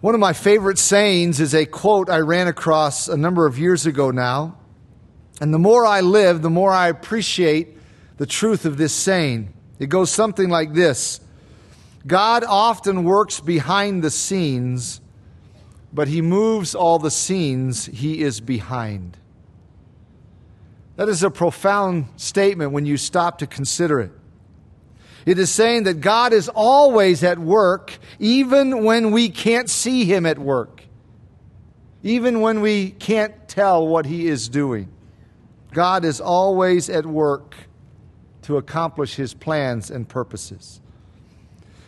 One of my favorite sayings is a quote I ran across a number of years ago now. And the more I live, the more I appreciate the truth of this saying. It goes something like this God often works behind the scenes, but he moves all the scenes he is behind. That is a profound statement when you stop to consider it. It is saying that God is always at work, even when we can't see Him at work, even when we can't tell what He is doing. God is always at work to accomplish His plans and purposes.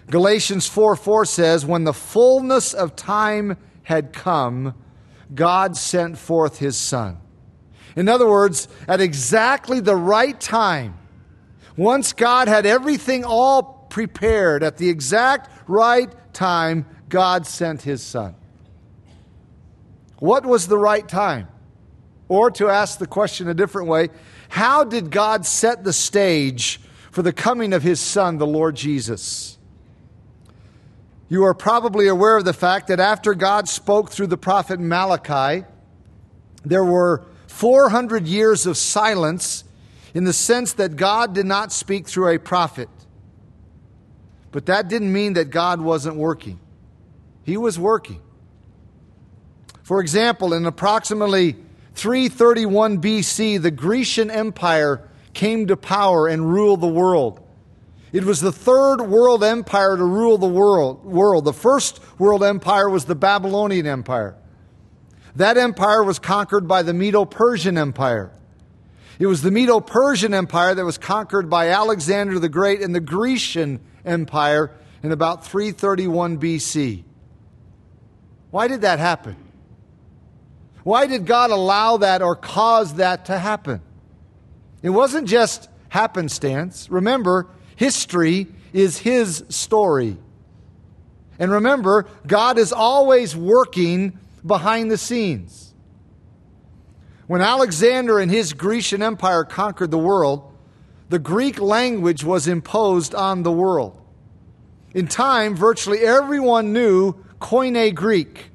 Galatians 4 4 says, When the fullness of time had come, God sent forth His Son. In other words, at exactly the right time, once God had everything all prepared at the exact right time, God sent his son. What was the right time? Or to ask the question a different way, how did God set the stage for the coming of his son, the Lord Jesus? You are probably aware of the fact that after God spoke through the prophet Malachi, there were 400 years of silence in the sense that God did not speak through a prophet. But that didn't mean that God wasn't working. He was working. For example, in approximately 331 BC, the Grecian Empire came to power and ruled the world. It was the third world empire to rule the world. world. The first world empire was the Babylonian Empire. That empire was conquered by the Medo Persian Empire. It was the Medo Persian Empire that was conquered by Alexander the Great and the Grecian Empire in about 331 BC. Why did that happen? Why did God allow that or cause that to happen? It wasn't just happenstance. Remember, history is His story. And remember, God is always working behind the scenes. When Alexander and his Grecian Empire conquered the world, the Greek language was imposed on the world. In time, virtually everyone knew Koine Greek,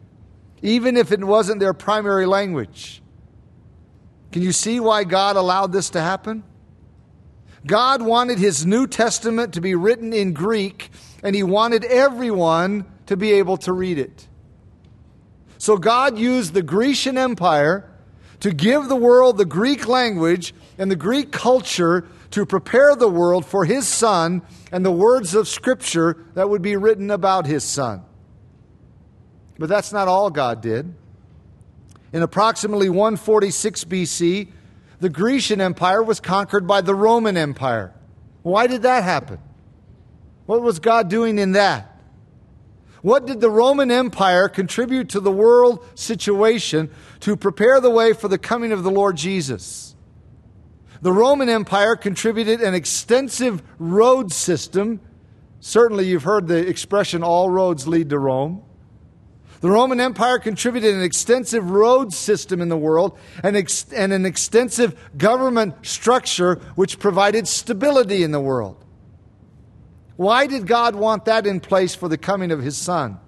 even if it wasn't their primary language. Can you see why God allowed this to happen? God wanted his New Testament to be written in Greek, and he wanted everyone to be able to read it. So God used the Grecian Empire to give the world the Greek language and the Greek culture to prepare the world for his son and the words of Scripture that would be written about his son. But that's not all God did. In approximately 146 BC, the Grecian Empire was conquered by the Roman Empire. Why did that happen? What was God doing in that? What did the Roman Empire contribute to the world situation to prepare the way for the coming of the Lord Jesus? The Roman Empire contributed an extensive road system. Certainly, you've heard the expression, all roads lead to Rome. The Roman Empire contributed an extensive road system in the world and, ex- and an extensive government structure which provided stability in the world. Why did God want that in place for the coming of his son?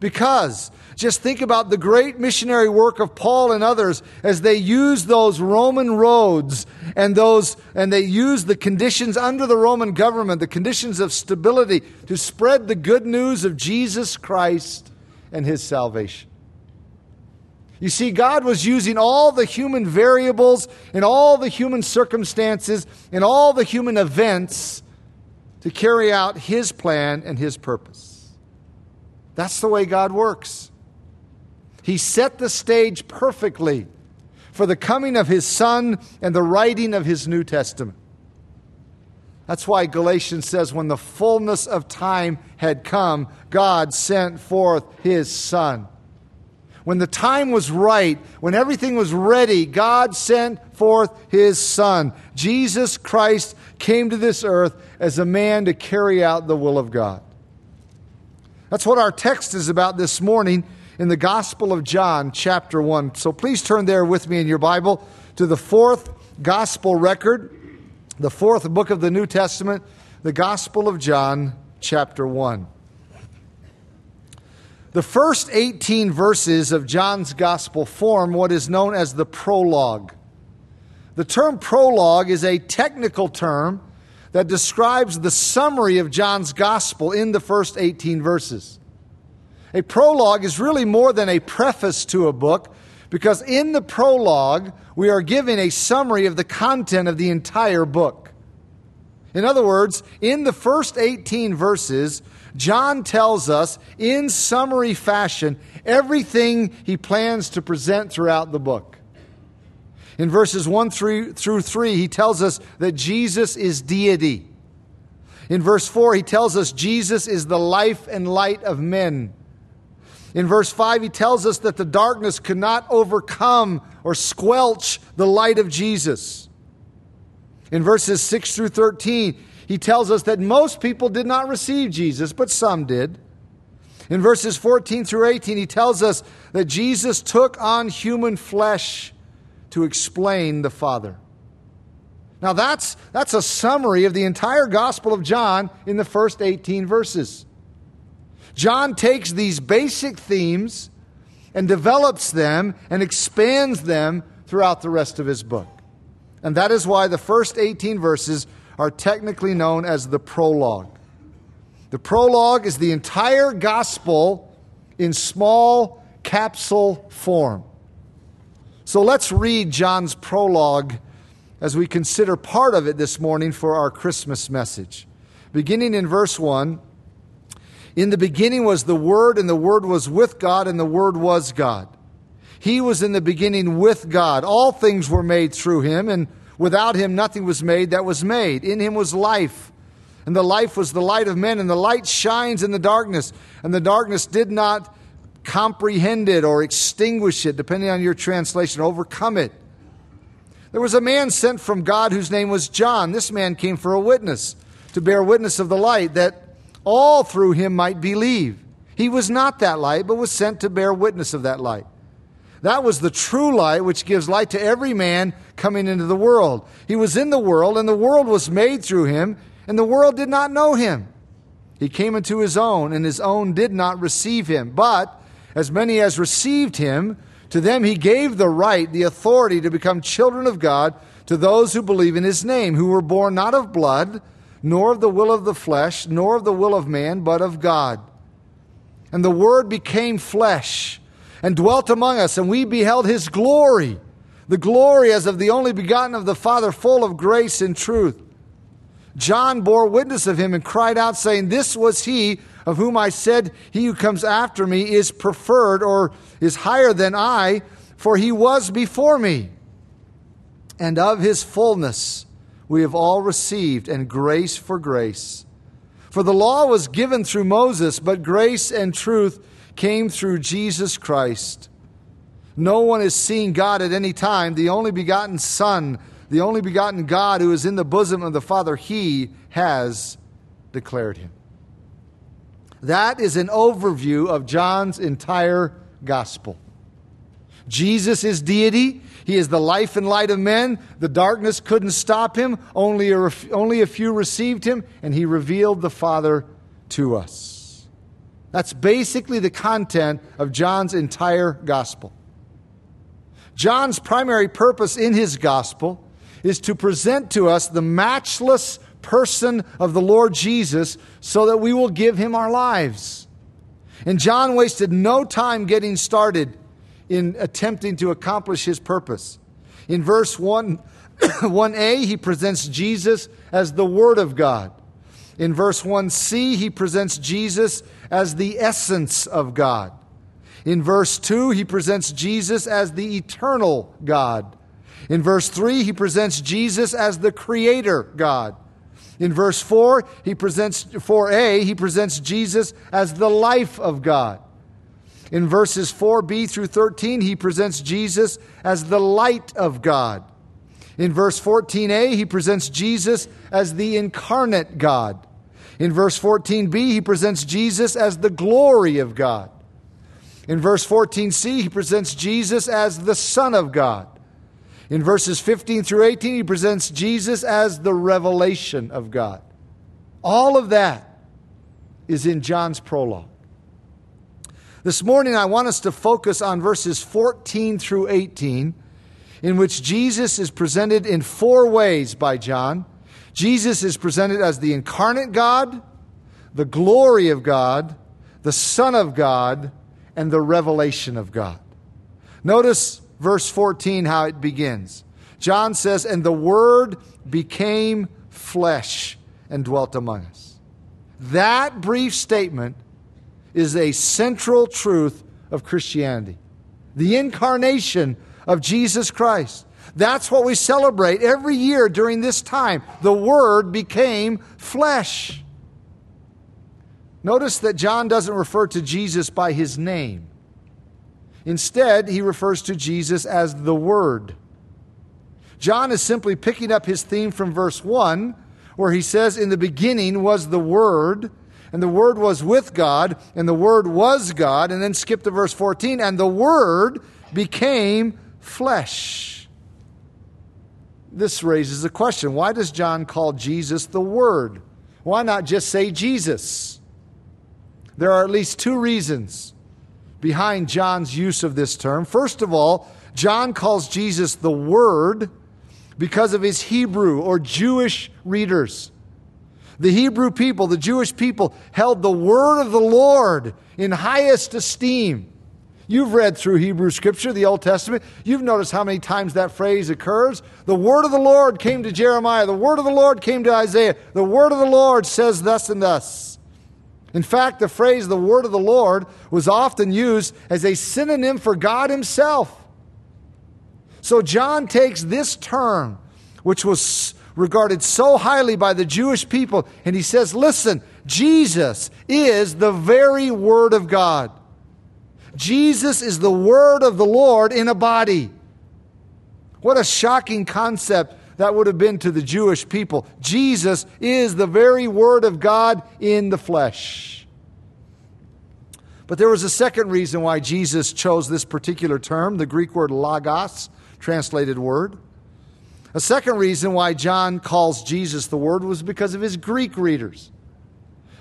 Because just think about the great missionary work of Paul and others as they used those Roman roads and those and they used the conditions under the Roman government, the conditions of stability to spread the good news of Jesus Christ and his salvation. You see, God was using all the human variables and all the human circumstances and all the human events to carry out His plan and His purpose. That's the way God works. He set the stage perfectly for the coming of His Son and the writing of His New Testament. That's why Galatians says, when the fullness of time had come, God sent forth His Son. When the time was right, when everything was ready, God sent forth His Son. Jesus Christ came to this earth as a man to carry out the will of God. That's what our text is about this morning in the Gospel of John, chapter 1. So please turn there with me in your Bible to the fourth Gospel record, the fourth book of the New Testament, the Gospel of John, chapter 1. The first 18 verses of John's Gospel form what is known as the prologue. The term prologue is a technical term that describes the summary of John's Gospel in the first 18 verses. A prologue is really more than a preface to a book because in the prologue, we are given a summary of the content of the entire book. In other words, in the first 18 verses, John tells us in summary fashion everything he plans to present throughout the book. In verses 1 through 3, he tells us that Jesus is deity. In verse 4, he tells us Jesus is the life and light of men. In verse 5, he tells us that the darkness could not overcome or squelch the light of Jesus. In verses 6 through 13, he tells us that most people did not receive Jesus, but some did. In verses 14 through 18, he tells us that Jesus took on human flesh to explain the Father. Now, that's, that's a summary of the entire Gospel of John in the first 18 verses. John takes these basic themes and develops them and expands them throughout the rest of his book. And that is why the first 18 verses are technically known as the prologue. The prologue is the entire gospel in small capsule form. So let's read John's prologue as we consider part of it this morning for our Christmas message. Beginning in verse 1 In the beginning was the Word, and the Word was with God, and the Word was God. He was in the beginning with God. All things were made through him, and Without him, nothing was made that was made. In him was life, and the life was the light of men, and the light shines in the darkness, and the darkness did not comprehend it or extinguish it, depending on your translation, overcome it. There was a man sent from God whose name was John. This man came for a witness, to bear witness of the light, that all through him might believe. He was not that light, but was sent to bear witness of that light. That was the true light which gives light to every man coming into the world. He was in the world, and the world was made through him, and the world did not know him. He came into his own, and his own did not receive him. But as many as received him, to them he gave the right, the authority to become children of God to those who believe in his name, who were born not of blood, nor of the will of the flesh, nor of the will of man, but of God. And the Word became flesh and dwelt among us, and we beheld his glory, the glory as of the only begotten of the Father, full of grace and truth. John bore witness of him and cried out, saying, This was he of whom I said, He who comes after me is preferred or is higher than I, for he was before me. And of his fullness we have all received, and grace for grace. For the law was given through Moses, but grace and truth came through Jesus Christ. No one has seen God at any time. The only begotten Son, the only begotten God who is in the bosom of the Father, he has declared him. That is an overview of John's entire gospel. Jesus is deity. He is the life and light of men. The darkness couldn't stop him. Only a, only a few received him, and he revealed the Father to us. That's basically the content of John's entire gospel. John's primary purpose in his gospel is to present to us the matchless person of the Lord Jesus so that we will give him our lives. And John wasted no time getting started in attempting to accomplish his purpose. In verse 1, 1a, he presents Jesus as the Word of God. In verse 1c, he presents Jesus as the essence of God. In verse 2, he presents Jesus as the eternal God. In verse 3, he presents Jesus as the creator God. In verse 4, he presents 4a, he presents Jesus as the life of God. In verses 4b through 13, he presents Jesus as the light of God. In verse 14a, he presents Jesus as the incarnate God. In verse 14b, he presents Jesus as the glory of God. In verse 14c, he presents Jesus as the Son of God. In verses 15 through 18, he presents Jesus as the revelation of God. All of that is in John's prologue. This morning, I want us to focus on verses 14 through 18, in which Jesus is presented in four ways by John. Jesus is presented as the incarnate God, the glory of God, the Son of God, and the revelation of God. Notice verse 14 how it begins. John says, And the Word became flesh and dwelt among us. That brief statement is a central truth of Christianity the incarnation of Jesus Christ. That's what we celebrate every year during this time. The Word became flesh. Notice that John doesn't refer to Jesus by his name. Instead, he refers to Jesus as the Word. John is simply picking up his theme from verse 1, where he says, In the beginning was the Word, and the Word was with God, and the Word was God, and then skip to verse 14, and the Word became flesh. This raises a question why does John call Jesus the Word? Why not just say Jesus? There are at least two reasons behind John's use of this term. First of all, John calls Jesus the Word because of his Hebrew or Jewish readers. The Hebrew people, the Jewish people, held the word of the Lord in highest esteem. You've read through Hebrew scripture, the Old Testament. You've noticed how many times that phrase occurs. The word of the Lord came to Jeremiah. The word of the Lord came to Isaiah. The word of the Lord says thus and thus. In fact, the phrase the word of the Lord was often used as a synonym for God Himself. So John takes this term, which was regarded so highly by the Jewish people. And he says, Listen, Jesus is the very Word of God. Jesus is the Word of the Lord in a body. What a shocking concept that would have been to the Jewish people. Jesus is the very Word of God in the flesh. But there was a second reason why Jesus chose this particular term, the Greek word logos, translated word. A second reason why John calls Jesus the Word was because of his Greek readers.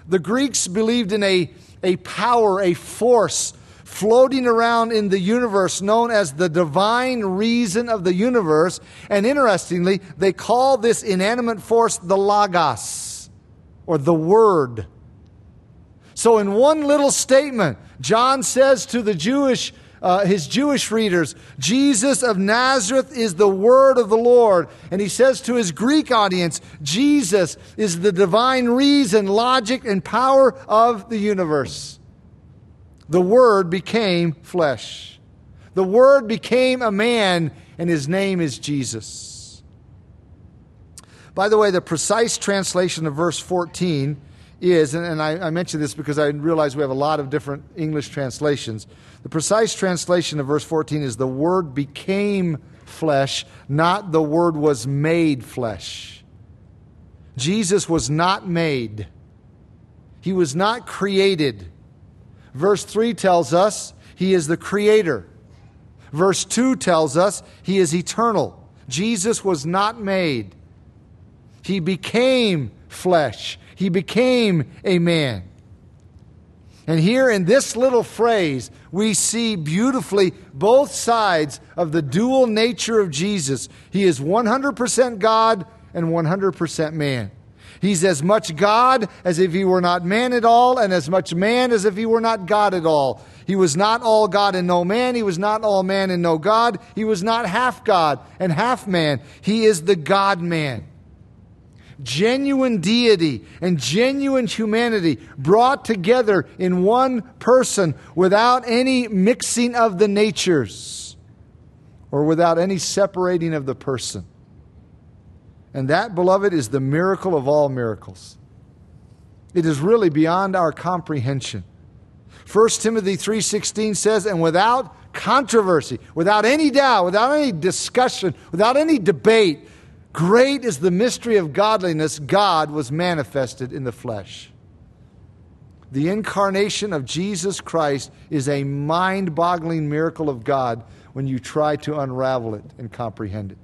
The Greeks believed in a, a power, a force floating around in the universe known as the divine reason of the universe. And interestingly, they call this inanimate force the Logos, or the Word. So, in one little statement, John says to the Jewish uh, his Jewish readers, Jesus of Nazareth is the word of the Lord. And he says to his Greek audience, Jesus is the divine reason, logic, and power of the universe. The word became flesh. The word became a man, and his name is Jesus. By the way, the precise translation of verse 14 is, and, I, I mention this because I realize we have a lot of different English translations. The precise translation of verse 14 is the word became flesh, not the word was made flesh. Jesus was not made, he was not created. Verse 3 tells us he is the creator. Verse 2 tells us he is eternal. Jesus was not made, he became flesh, he became a man. And here in this little phrase, we see beautifully both sides of the dual nature of Jesus. He is 100% God and 100% man. He's as much God as if he were not man at all, and as much man as if he were not God at all. He was not all God and no man. He was not all man and no God. He was not half God and half man. He is the God man genuine deity and genuine humanity brought together in one person without any mixing of the natures or without any separating of the person. And that, beloved, is the miracle of all miracles. It is really beyond our comprehension. 1 Timothy 3:16 says, "And without controversy, without any doubt, without any discussion, without any debate, Great is the mystery of godliness. God was manifested in the flesh. The incarnation of Jesus Christ is a mind boggling miracle of God when you try to unravel it and comprehend it.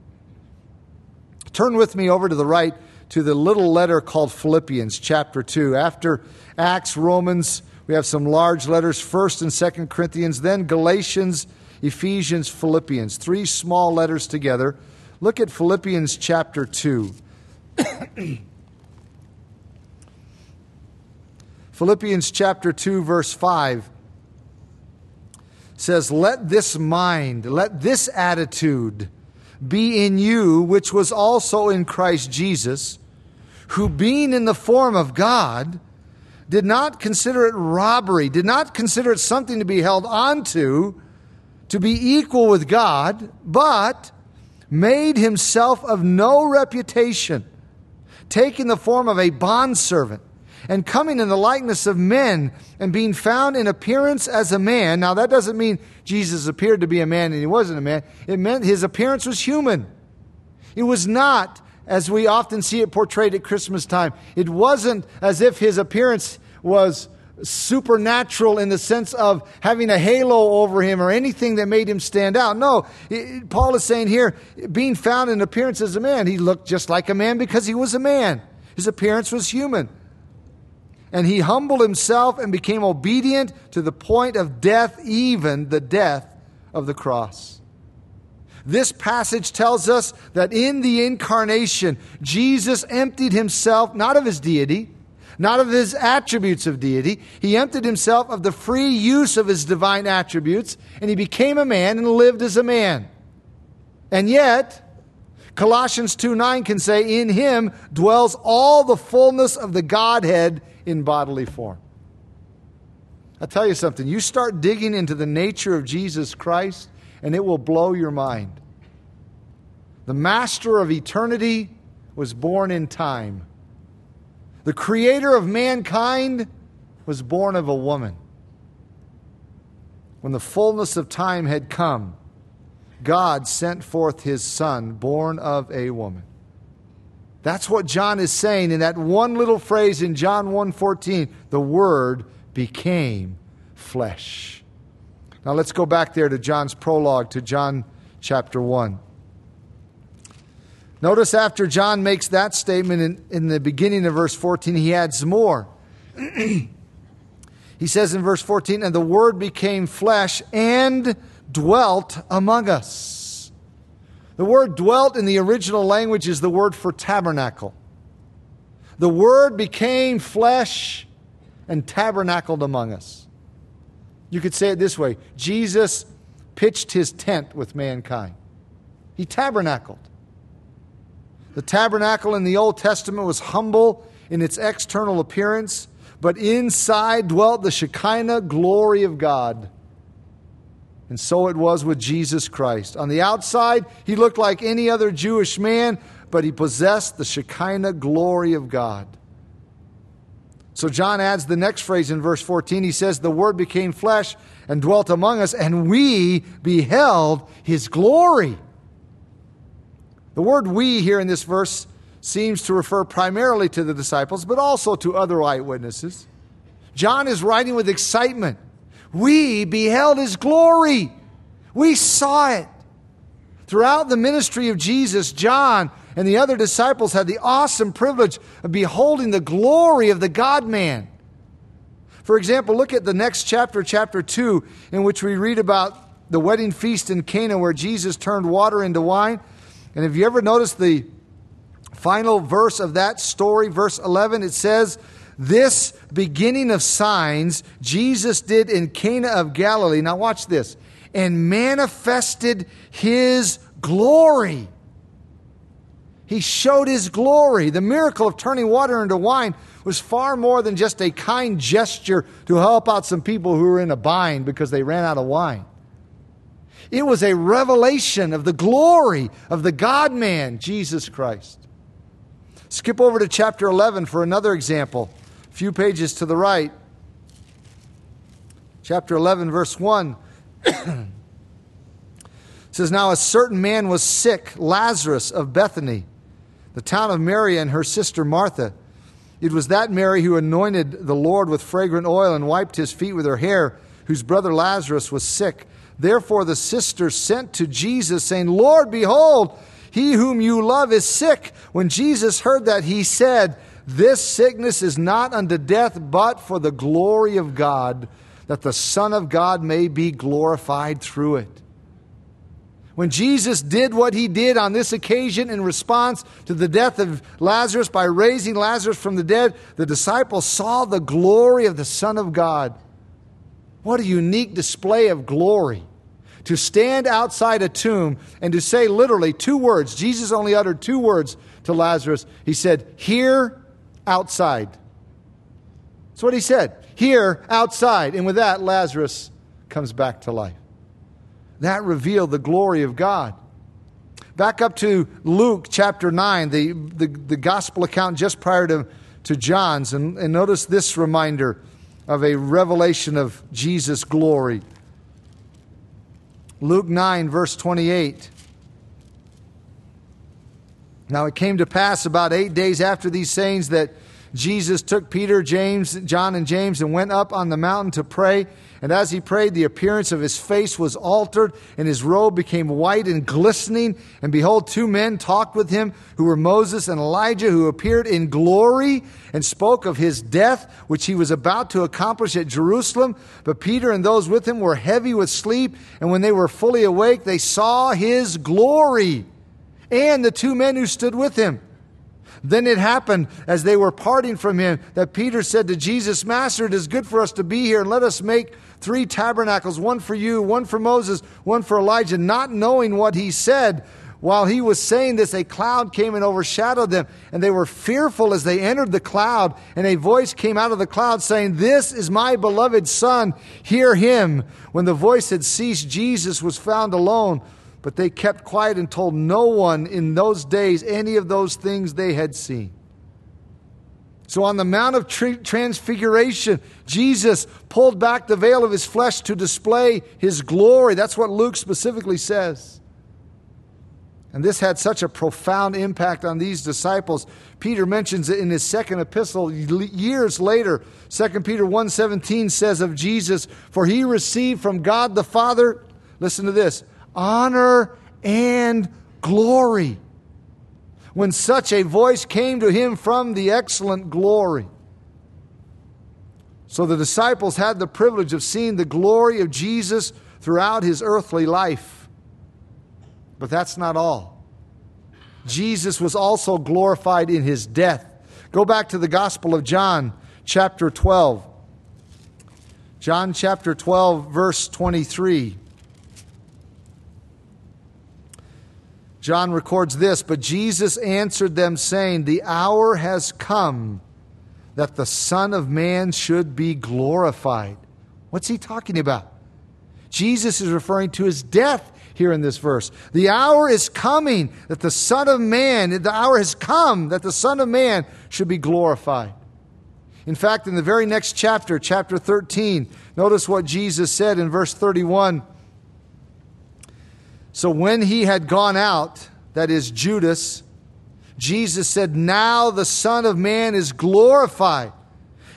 Turn with me over to the right to the little letter called Philippians, chapter 2. After Acts, Romans, We have some large letters, 1st and 2nd Corinthians, then Galatians, Ephesians, Philippians. Three small letters together. Look at Philippians chapter 2. Philippians chapter 2, verse 5 says, Let this mind, let this attitude be in you, which was also in Christ Jesus, who being in the form of God, did not consider it robbery, did not consider it something to be held onto, to be equal with God, but made himself of no reputation, taking the form of a bondservant and coming in the likeness of men and being found in appearance as a man. Now, that doesn't mean Jesus appeared to be a man and he wasn't a man. It meant his appearance was human. It was not, as we often see it portrayed at Christmas time, it wasn't as if his appearance was supernatural in the sense of having a halo over him or anything that made him stand out. No, it, Paul is saying here, being found in appearance as a man, he looked just like a man because he was a man. His appearance was human and he humbled himself and became obedient to the point of death, even the death of the cross. This passage tells us that in the incarnation, Jesus emptied himself not of his deity, not of his attributes of deity. He emptied himself of the free use of his divine attributes, and he became a man and lived as a man. And yet, Colossians 2 9 can say, In him dwells all the fullness of the Godhead in bodily form. I'll tell you something. You start digging into the nature of Jesus Christ, and it will blow your mind. The master of eternity was born in time. The creator of mankind was born of a woman. When the fullness of time had come, God sent forth his son, born of a woman. That's what John is saying in that one little phrase in John 1:14, the word became flesh. Now let's go back there to John's prologue to John chapter 1. Notice after John makes that statement in, in the beginning of verse 14, he adds more. he says in verse 14, And the Word became flesh and dwelt among us. The word dwelt in the original language is the word for tabernacle. The word became flesh and tabernacled among us. You could say it this way Jesus pitched his tent with mankind, he tabernacled. The tabernacle in the Old Testament was humble in its external appearance, but inside dwelt the Shekinah glory of God. And so it was with Jesus Christ. On the outside, he looked like any other Jewish man, but he possessed the Shekinah glory of God. So John adds the next phrase in verse 14. He says, The Word became flesh and dwelt among us, and we beheld his glory. The word we here in this verse seems to refer primarily to the disciples, but also to other eyewitnesses. John is writing with excitement. We beheld his glory. We saw it. Throughout the ministry of Jesus, John and the other disciples had the awesome privilege of beholding the glory of the God man. For example, look at the next chapter, chapter 2, in which we read about the wedding feast in Cana where Jesus turned water into wine. And have you ever noticed the final verse of that story, verse 11? It says, this beginning of signs Jesus did in Cana of Galilee. Now, watch this. And manifested his glory. He showed his glory. The miracle of turning water into wine was far more than just a kind gesture to help out some people who were in a bind because they ran out of wine. It was a revelation of the glory of the God man, Jesus Christ. Skip over to chapter 11 for another example few pages to the right, chapter 11, verse 1. says, Now a certain man was sick, Lazarus of Bethany, the town of Mary and her sister Martha. It was that Mary who anointed the Lord with fragrant oil and wiped his feet with her hair, whose brother Lazarus was sick. Therefore the sisters sent to Jesus, saying, Lord, behold, he whom you love is sick. When Jesus heard that, he said, This sickness is not unto death, but for the glory of God, that the Son of God may be glorified through it. When Jesus did what he did on this occasion in response to the death of Lazarus by raising Lazarus from the dead, the disciples saw the glory of the Son of God. What a unique display of glory. To stand outside a tomb and to say literally two words. Jesus only uttered two words to Lazarus. He said, Here, outside. That's what he said. Here, outside. And with that, Lazarus comes back to life. That revealed the glory of God. Back up to Luke chapter 9, the, the, the gospel account just prior to, to John's, and, and notice this reminder of a revelation of Jesus' glory. Luke 9, verse 28. Now it came to pass about eight days after these sayings that Jesus took Peter, James, John, and James and went up on the mountain to pray. And as he prayed, the appearance of his face was altered, and his robe became white and glistening. And behold, two men talked with him, who were Moses and Elijah, who appeared in glory and spoke of his death, which he was about to accomplish at Jerusalem. But Peter and those with him were heavy with sleep, and when they were fully awake, they saw his glory and the two men who stood with him. Then it happened as they were parting from him that Peter said to Jesus, Master, it is good for us to be here, and let us make three tabernacles one for you, one for Moses, one for Elijah, not knowing what he said. While he was saying this, a cloud came and overshadowed them, and they were fearful as they entered the cloud. And a voice came out of the cloud saying, This is my beloved Son, hear him. When the voice had ceased, Jesus was found alone but they kept quiet and told no one in those days any of those things they had seen. So, on the Mount of Transfiguration, Jesus pulled back the veil of his flesh to display his glory. That's what Luke specifically says. And this had such a profound impact on these disciples. Peter mentions it in his second epistle years later. 2 Peter 1:17 says of Jesus, "For he received from God the Father, listen to this, honor, and glory. When such a voice came to him from the excellent glory. So the disciples had the privilege of seeing the glory of Jesus throughout his earthly life. But that's not all. Jesus was also glorified in his death. Go back to the Gospel of John, chapter 12. John chapter 12, verse 23. John records this, but Jesus answered them, saying, The hour has come that the Son of Man should be glorified. What's he talking about? Jesus is referring to his death here in this verse. The hour is coming that the Son of Man, the hour has come that the Son of Man should be glorified. In fact, in the very next chapter, chapter 13, notice what Jesus said in verse 31. So when he had gone out, that is Judas, Jesus said, Now the Son of Man is glorified.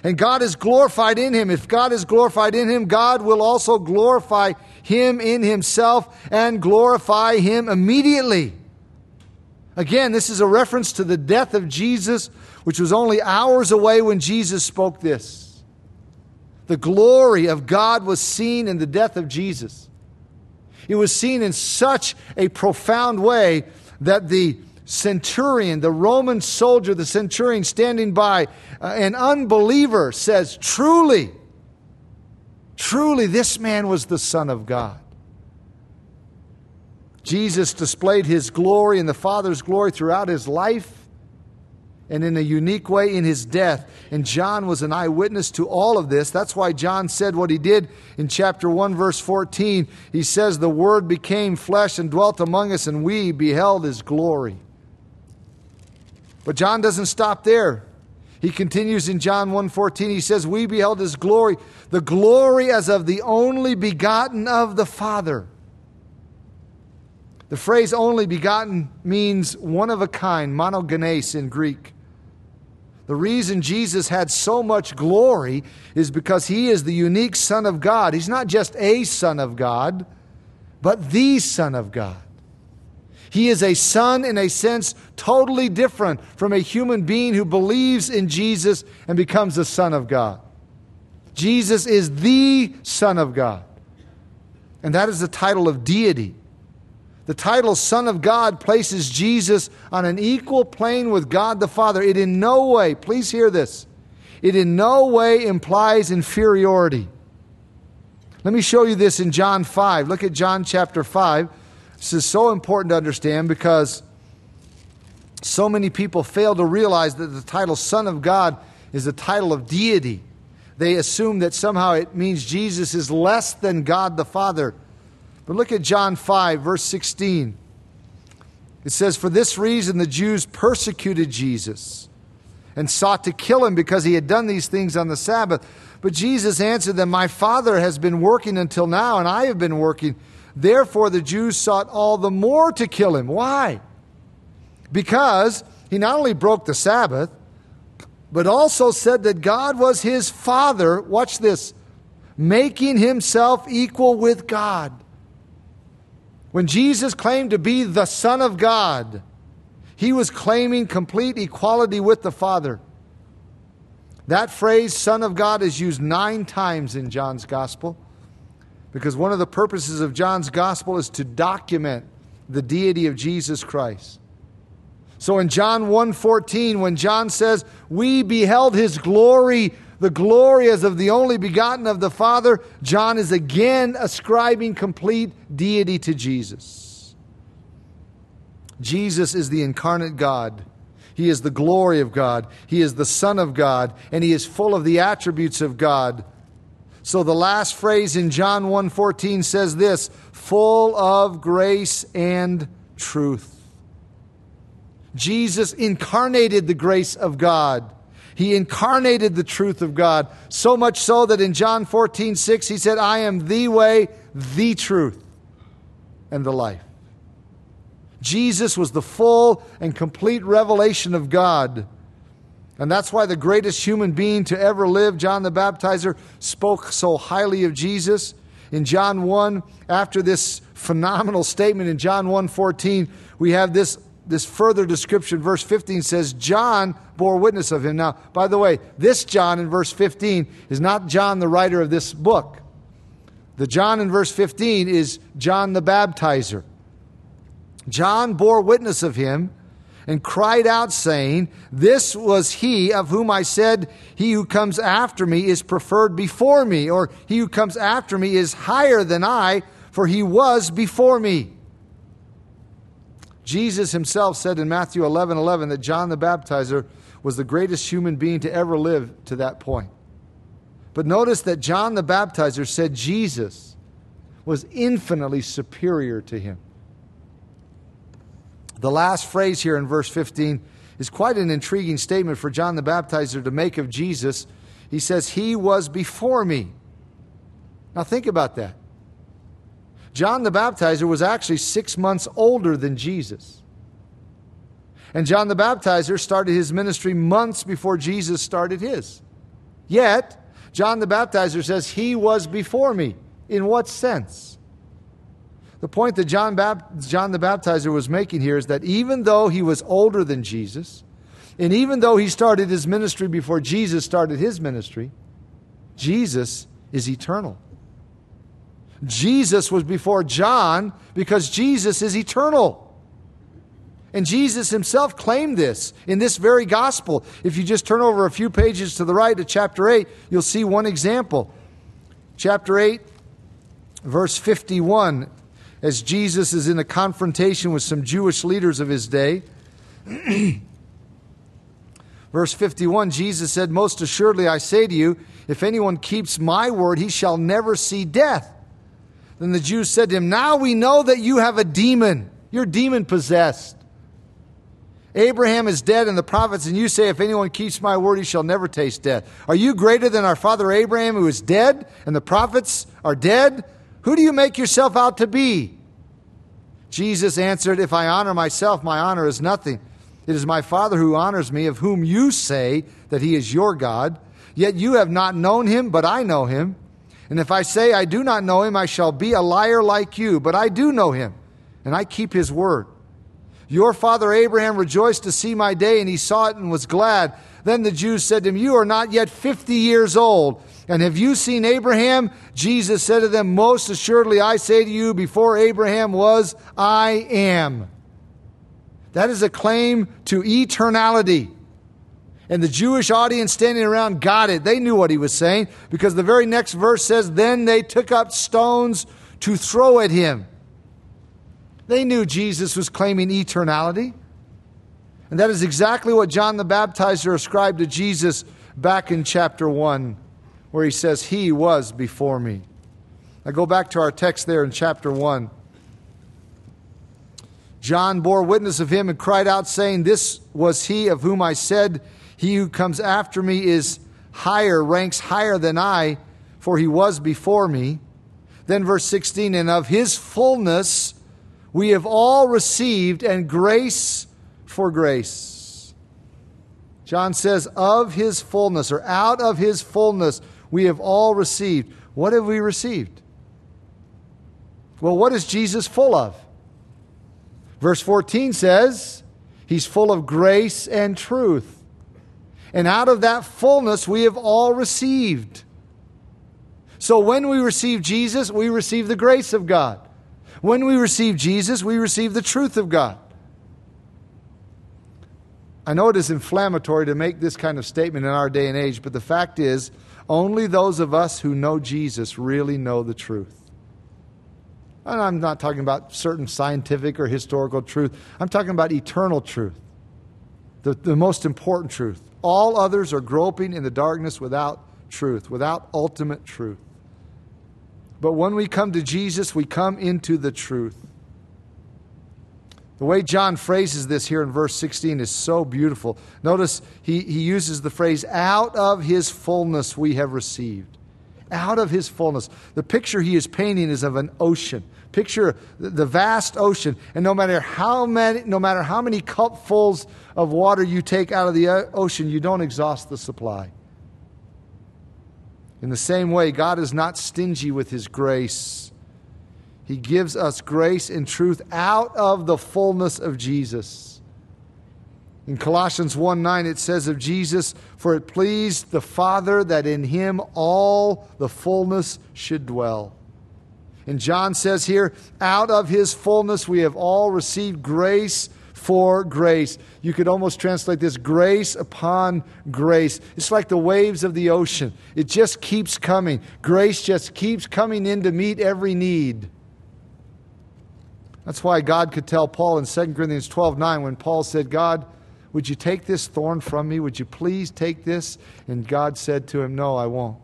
And God is glorified in him. If God is glorified in him, God will also glorify him in himself and glorify him immediately. Again, this is a reference to the death of Jesus, which was only hours away when Jesus spoke this. The glory of God was seen in the death of Jesus. It was seen in such a profound way that the centurion, the Roman soldier, the centurion standing by, uh, an unbeliever says, Truly, truly, this man was the Son of God. Jesus displayed his glory and the Father's glory throughout his life and in a unique way in his death. And John was an eyewitness to all of this. That's why John said what he did in chapter 1, verse 14. He says, The Word became flesh and dwelt among us, and we beheld his glory. But John doesn't stop there. He continues in John 1:14 he says we beheld his glory the glory as of the only begotten of the Father. The phrase only begotten means one of a kind, monogenes in Greek. The reason Jesus had so much glory is because he is the unique Son of God. He's not just a Son of God, but the Son of God. He is a son in a sense totally different from a human being who believes in Jesus and becomes a son of God. Jesus is the Son of God. And that is the title of deity. The title Son of God places Jesus on an equal plane with God the Father. It in no way, please hear this, it in no way implies inferiority. Let me show you this in John 5. Look at John chapter 5. This is so important to understand because so many people fail to realize that the title Son of God is a title of deity. They assume that somehow it means Jesus is less than God the Father. But look at John 5, verse 16. It says, For this reason the Jews persecuted Jesus and sought to kill him because he had done these things on the Sabbath. But Jesus answered them, My Father has been working until now, and I have been working. Therefore, the Jews sought all the more to kill him. Why? Because he not only broke the Sabbath, but also said that God was his Father. Watch this making himself equal with God. When Jesus claimed to be the Son of God, he was claiming complete equality with the Father. That phrase, Son of God, is used nine times in John's Gospel because one of the purposes of John's Gospel is to document the deity of Jesus Christ. So in John 1:14 when John says, "We beheld his glory, the glory as of the only begotten of the Father," John is again ascribing complete deity to Jesus. Jesus is the incarnate God. He is the glory of God. He is the Son of God, and he is full of the attributes of God. So the last phrase in John 1:14 says this, full of grace and truth. Jesus incarnated the grace of God. He incarnated the truth of God, so much so that in John 14, 6, he said, I am the way, the truth, and the life. Jesus was the full and complete revelation of God. And that's why the greatest human being to ever live, John the Baptizer, spoke so highly of Jesus. In John 1, after this phenomenal statement in John 1:14, we have this, this further description. Verse 15 says, John bore witness of him. Now, by the way, this John in verse 15 is not John, the writer of this book. The John in verse 15 is John the Baptizer. John bore witness of him and cried out, saying, This was he of whom I said, He who comes after me is preferred before me, or he who comes after me is higher than I, for he was before me. Jesus himself said in Matthew 11 11 that John the Baptizer was the greatest human being to ever live to that point. But notice that John the Baptizer said Jesus was infinitely superior to him. The last phrase here in verse 15 is quite an intriguing statement for John the Baptizer to make of Jesus. He says, He was before me. Now think about that. John the Baptizer was actually six months older than Jesus. And John the Baptizer started his ministry months before Jesus started his. Yet, John the Baptizer says, He was before me. In what sense? The point that John, John the Baptizer was making here is that even though he was older than Jesus, and even though he started his ministry before Jesus started his ministry, Jesus is eternal. Jesus was before John because Jesus is eternal. And Jesus himself claimed this in this very gospel. If you just turn over a few pages to the right to chapter 8, you'll see one example. Chapter 8, verse 51 as Jesus is in a confrontation with some Jewish leaders of his day. Verse 51 Jesus said, Most assuredly I say to you, if anyone keeps my word, he shall never see death. Then the Jews said to him, Now we know that you have a demon. You're demon possessed. Abraham is dead, and the prophets, and you say, If anyone keeps my word, he shall never taste death. Are you greater than our father Abraham, who is dead, and the prophets are dead? Who do you make yourself out to be? Jesus answered, If I honor myself, my honor is nothing. It is my Father who honors me, of whom you say that he is your God. Yet you have not known him, but I know him. And if I say I do not know him, I shall be a liar like you, but I do know him, and I keep his word. Your father Abraham rejoiced to see my day, and he saw it and was glad. Then the Jews said to him, You are not yet fifty years old. And have you seen Abraham? Jesus said to them, Most assuredly I say to you, before Abraham was, I am. That is a claim to eternality. And the Jewish audience standing around got it. They knew what he was saying because the very next verse says, Then they took up stones to throw at him. They knew Jesus was claiming eternality. And that is exactly what John the Baptizer ascribed to Jesus back in chapter 1, where he says, He was before me. I go back to our text there in chapter 1. John bore witness of him and cried out, saying, This was he of whom I said, he who comes after me is higher, ranks higher than I, for he was before me. Then, verse 16, and of his fullness we have all received, and grace for grace. John says, of his fullness, or out of his fullness, we have all received. What have we received? Well, what is Jesus full of? Verse 14 says, He's full of grace and truth. And out of that fullness we have all received. So when we receive Jesus, we receive the grace of God. When we receive Jesus, we receive the truth of God. I know it is inflammatory to make this kind of statement in our day and age, but the fact is, only those of us who know Jesus really know the truth. And I'm not talking about certain scientific or historical truth, I'm talking about eternal truth, the, the most important truth. All others are groping in the darkness without truth, without ultimate truth. But when we come to Jesus, we come into the truth. The way John phrases this here in verse 16 is so beautiful. Notice he, he uses the phrase, out of his fullness we have received. Out of his fullness. The picture he is painting is of an ocean. Picture the vast ocean, and no matter how many, no matter how many cupfuls of water you take out of the uh, ocean, you don't exhaust the supply. In the same way, God is not stingy with His grace. He gives us grace and truth out of the fullness of Jesus. In Colossians 1 9, it says of Jesus, For it pleased the Father that in him all the fullness should dwell. And John says here, out of his fullness we have all received grace for grace. You could almost translate this grace upon grace. It's like the waves of the ocean, it just keeps coming. Grace just keeps coming in to meet every need. That's why God could tell Paul in 2 Corinthians 12 9, when Paul said, God, would you take this thorn from me? Would you please take this? And God said to him, No, I won't.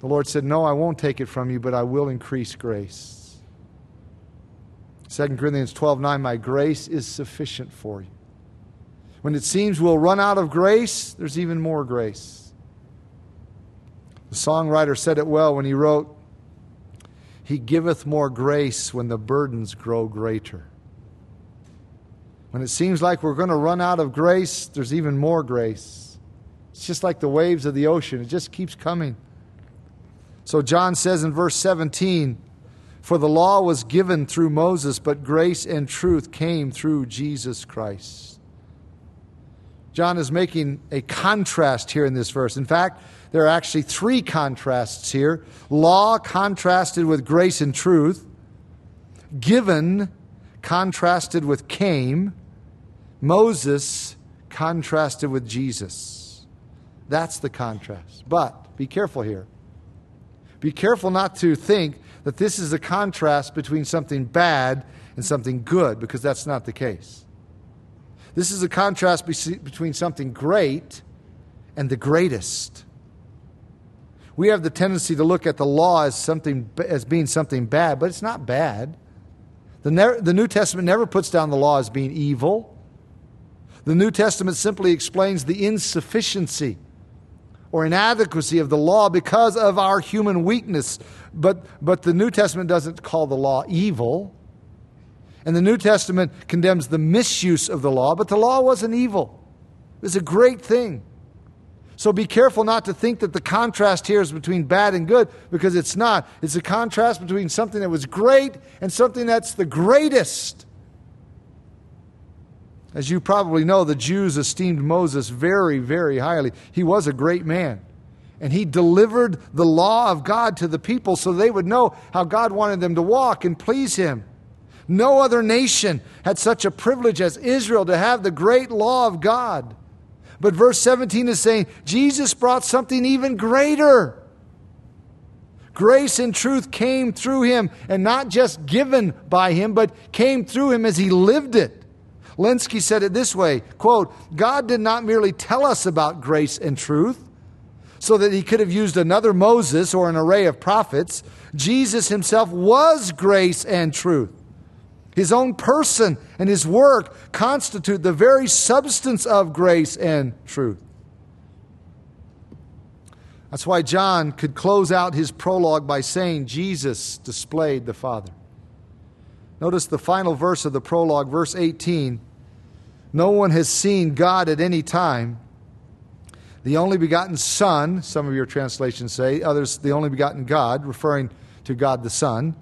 The Lord said, No, I won't take it from you, but I will increase grace. 2 Corinthians 12 9, my grace is sufficient for you. When it seems we'll run out of grace, there's even more grace. The songwriter said it well when he wrote, He giveth more grace when the burdens grow greater. When it seems like we're going to run out of grace, there's even more grace. It's just like the waves of the ocean, it just keeps coming. So John says in verse 17, For the law was given through Moses, but grace and truth came through Jesus Christ. John is making a contrast here in this verse. In fact, there are actually three contrasts here law contrasted with grace and truth, given contrasted with came, Moses contrasted with Jesus. That's the contrast. But be careful here. Be careful not to think that this is a contrast between something bad and something good, because that's not the case. This is a contrast between something great and the greatest. We have the tendency to look at the law as, something, as being something bad, but it's not bad. The, ne- the New Testament never puts down the law as being evil. The New Testament simply explains the insufficiency or inadequacy of the law because of our human weakness. But, but the New Testament doesn't call the law evil. And the New Testament condemns the misuse of the law, but the law wasn't evil. It was a great thing. So be careful not to think that the contrast here is between bad and good, because it's not. It's a contrast between something that was great and something that's the greatest. As you probably know, the Jews esteemed Moses very, very highly. He was a great man. And he delivered the law of God to the people so they would know how God wanted them to walk and please him. No other nation had such a privilege as Israel to have the great law of God. But verse 17 is saying Jesus brought something even greater. Grace and truth came through him, and not just given by him, but came through him as he lived it. Lenski said it this way quote, God did not merely tell us about grace and truth so that he could have used another Moses or an array of prophets. Jesus himself was grace and truth. His own person and his work constitute the very substance of grace and truth. That's why John could close out his prologue by saying, Jesus displayed the Father. Notice the final verse of the prologue, verse 18. No one has seen God at any time. The only begotten Son, some of your translations say, others, the only begotten God, referring to God the Son,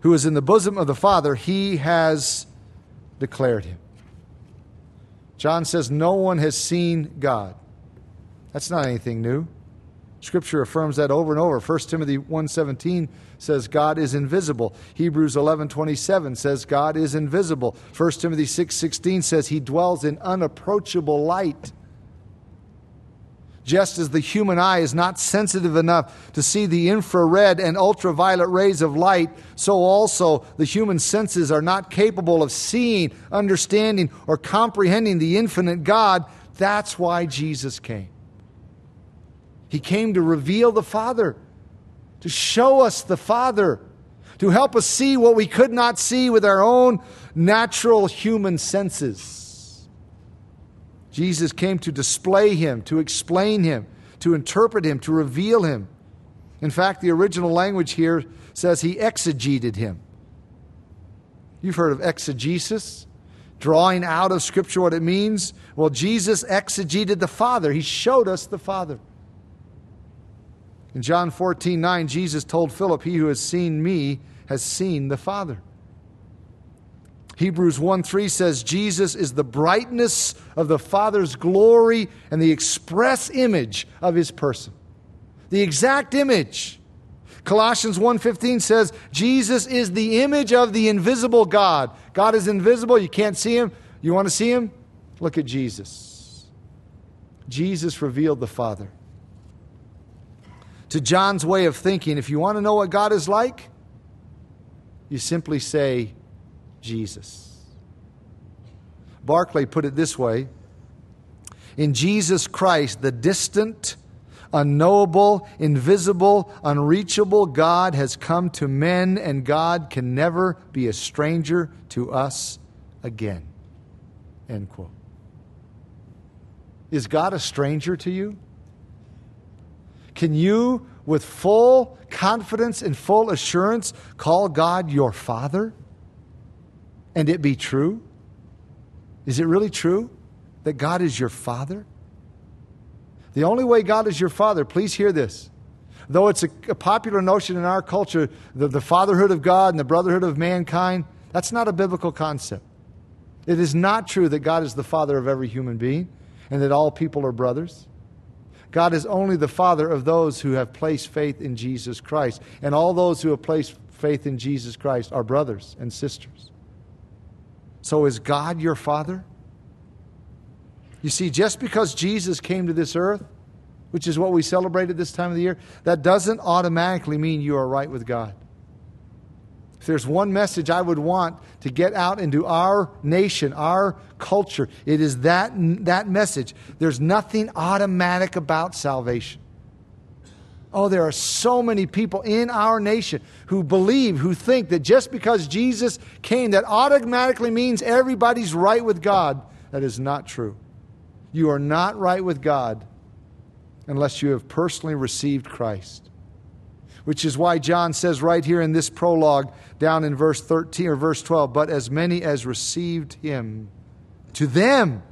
who is in the bosom of the Father, he has declared him. John says, No one has seen God. That's not anything new. Scripture affirms that over and over. 1 Timothy 1:17 says God is invisible. Hebrews 11:27 says God is invisible. 1 Timothy 6:16 says he dwells in unapproachable light. Just as the human eye is not sensitive enough to see the infrared and ultraviolet rays of light, so also the human senses are not capable of seeing, understanding, or comprehending the infinite God. That's why Jesus came. He came to reveal the Father, to show us the Father, to help us see what we could not see with our own natural human senses. Jesus came to display Him, to explain Him, to interpret Him, to reveal Him. In fact, the original language here says He exegeted Him. You've heard of exegesis, drawing out of Scripture what it means. Well, Jesus exegeted the Father, He showed us the Father. In John 14, 9, Jesus told Philip, He who has seen me has seen the Father. Hebrews 1 3 says, Jesus is the brightness of the Father's glory and the express image of his person. The exact image. Colossians 1:15 says Jesus is the image of the invisible God. God is invisible, you can't see him. You want to see him? Look at Jesus. Jesus revealed the Father to John's way of thinking, if you want to know what God is like, you simply say, Jesus. Barclay put it this way In Jesus Christ, the distant, unknowable, invisible, unreachable God has come to men, and God can never be a stranger to us again. End quote. Is God a stranger to you? Can you, with full confidence and full assurance, call God your Father and it be true? Is it really true that God is your Father? The only way God is your Father, please hear this. Though it's a, a popular notion in our culture, the, the fatherhood of God and the brotherhood of mankind, that's not a biblical concept. It is not true that God is the Father of every human being and that all people are brothers. God is only the Father of those who have placed faith in Jesus Christ. And all those who have placed faith in Jesus Christ are brothers and sisters. So is God your Father? You see, just because Jesus came to this earth, which is what we celebrate at this time of the year, that doesn't automatically mean you are right with God. If there's one message I would want to get out into our nation, our culture, it is that, that message. There's nothing automatic about salvation. Oh, there are so many people in our nation who believe, who think that just because Jesus came, that automatically means everybody's right with God. That is not true. You are not right with God unless you have personally received Christ which is why John says right here in this prologue, down in verse 13 or verse 12, but as many as received him, to them,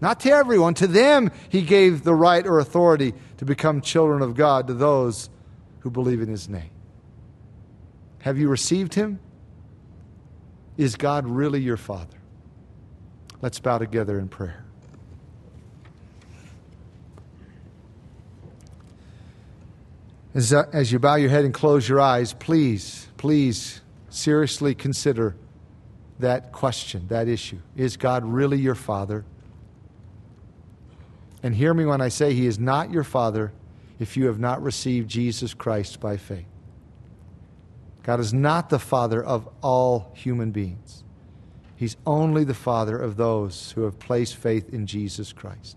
not to everyone, to them he gave the right or authority to become children of God, to those who believe in his name. Have you received him? Is God really your Father? Let's bow together in prayer. As, uh, as you bow your head and close your eyes, please, please seriously consider that question, that issue. Is God really your Father? And hear me when I say He is not your Father if you have not received Jesus Christ by faith. God is not the Father of all human beings. He's only the Father of those who have placed faith in Jesus Christ.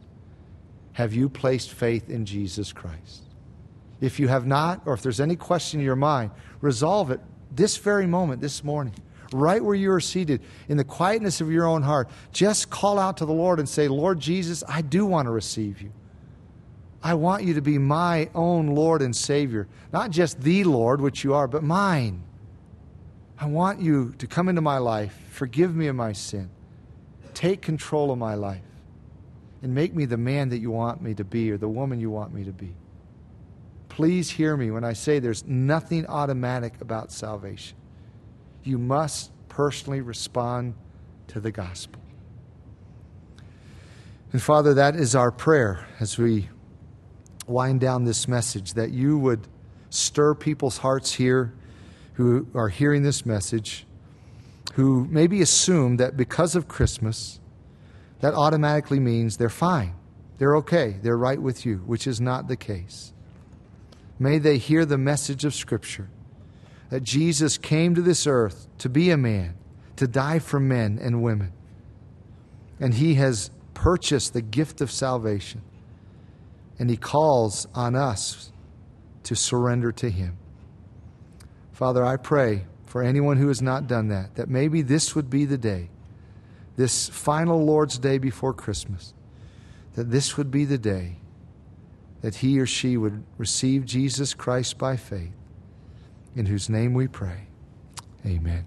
Have you placed faith in Jesus Christ? If you have not, or if there's any question in your mind, resolve it this very moment, this morning, right where you are seated, in the quietness of your own heart. Just call out to the Lord and say, Lord Jesus, I do want to receive you. I want you to be my own Lord and Savior. Not just the Lord, which you are, but mine. I want you to come into my life, forgive me of my sin, take control of my life, and make me the man that you want me to be or the woman you want me to be. Please hear me when I say there's nothing automatic about salvation. You must personally respond to the gospel. And Father, that is our prayer as we wind down this message that you would stir people's hearts here who are hearing this message, who maybe assume that because of Christmas, that automatically means they're fine, they're okay, they're right with you, which is not the case. May they hear the message of Scripture that Jesus came to this earth to be a man, to die for men and women. And he has purchased the gift of salvation. And he calls on us to surrender to him. Father, I pray for anyone who has not done that, that maybe this would be the day, this final Lord's Day before Christmas, that this would be the day that he or she would receive Jesus Christ by faith, in whose name we pray. Amen.